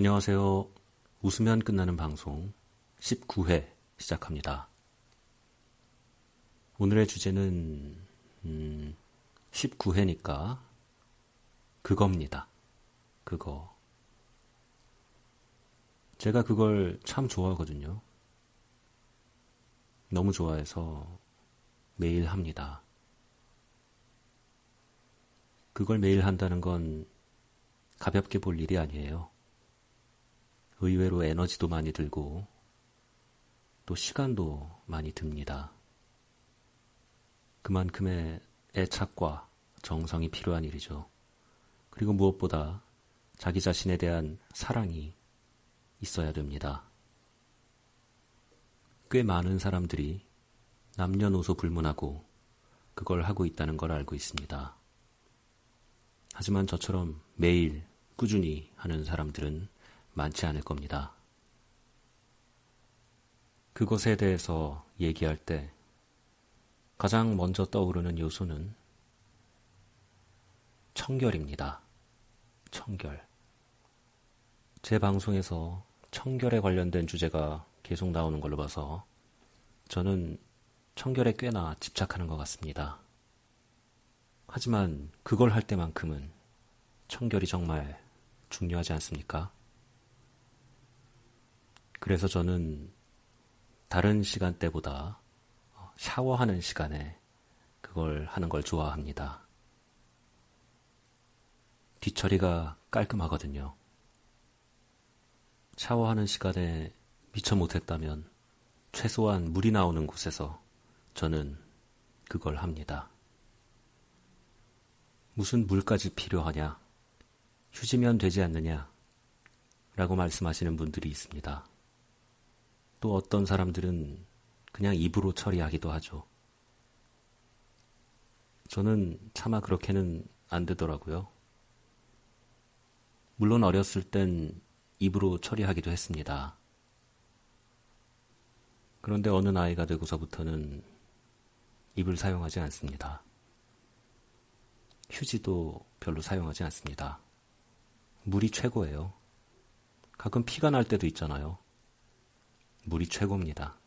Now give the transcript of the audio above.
안녕하세요. 웃으면 끝나는 방송 19회 시작합니다. 오늘의 주제는 음, 19회니까 그겁니다. 그거. 제가 그걸 참 좋아하거든요. 너무 좋아해서 매일 합니다. 그걸 매일 한다는 건 가볍게 볼 일이 아니에요. 의외로 에너지도 많이 들고 또 시간도 많이 듭니다. 그만큼의 애착과 정성이 필요한 일이죠. 그리고 무엇보다 자기 자신에 대한 사랑이 있어야 됩니다. 꽤 많은 사람들이 남녀노소 불문하고 그걸 하고 있다는 걸 알고 있습니다. 하지만 저처럼 매일 꾸준히 하는 사람들은 많지 않을 겁니다. 그것에 대해서 얘기할 때 가장 먼저 떠오르는 요소는 청결입니다. 청결. 제 방송에서 청결에 관련된 주제가 계속 나오는 걸로 봐서 저는 청결에 꽤나 집착하는 것 같습니다. 하지만 그걸 할 때만큼은 청결이 정말 중요하지 않습니까? 그래서 저는 다른 시간대보다 샤워하는 시간에 그걸 하는 걸 좋아합니다. 뒤처리가 깔끔하거든요. 샤워하는 시간에 미처 못했다면 최소한 물이 나오는 곳에서 저는 그걸 합니다. 무슨 물까지 필요하냐? 휴지면 되지 않느냐? 라고 말씀하시는 분들이 있습니다. 또 어떤 사람들은 그냥 입으로 처리하기도 하죠. 저는 차마 그렇게는 안 되더라고요. 물론 어렸을 땐 입으로 처리하기도 했습니다. 그런데 어느 나이가 되고서부터는 입을 사용하지 않습니다. 휴지도 별로 사용하지 않습니다. 물이 최고예요. 가끔 피가 날 때도 있잖아요. 물이 최고입니다.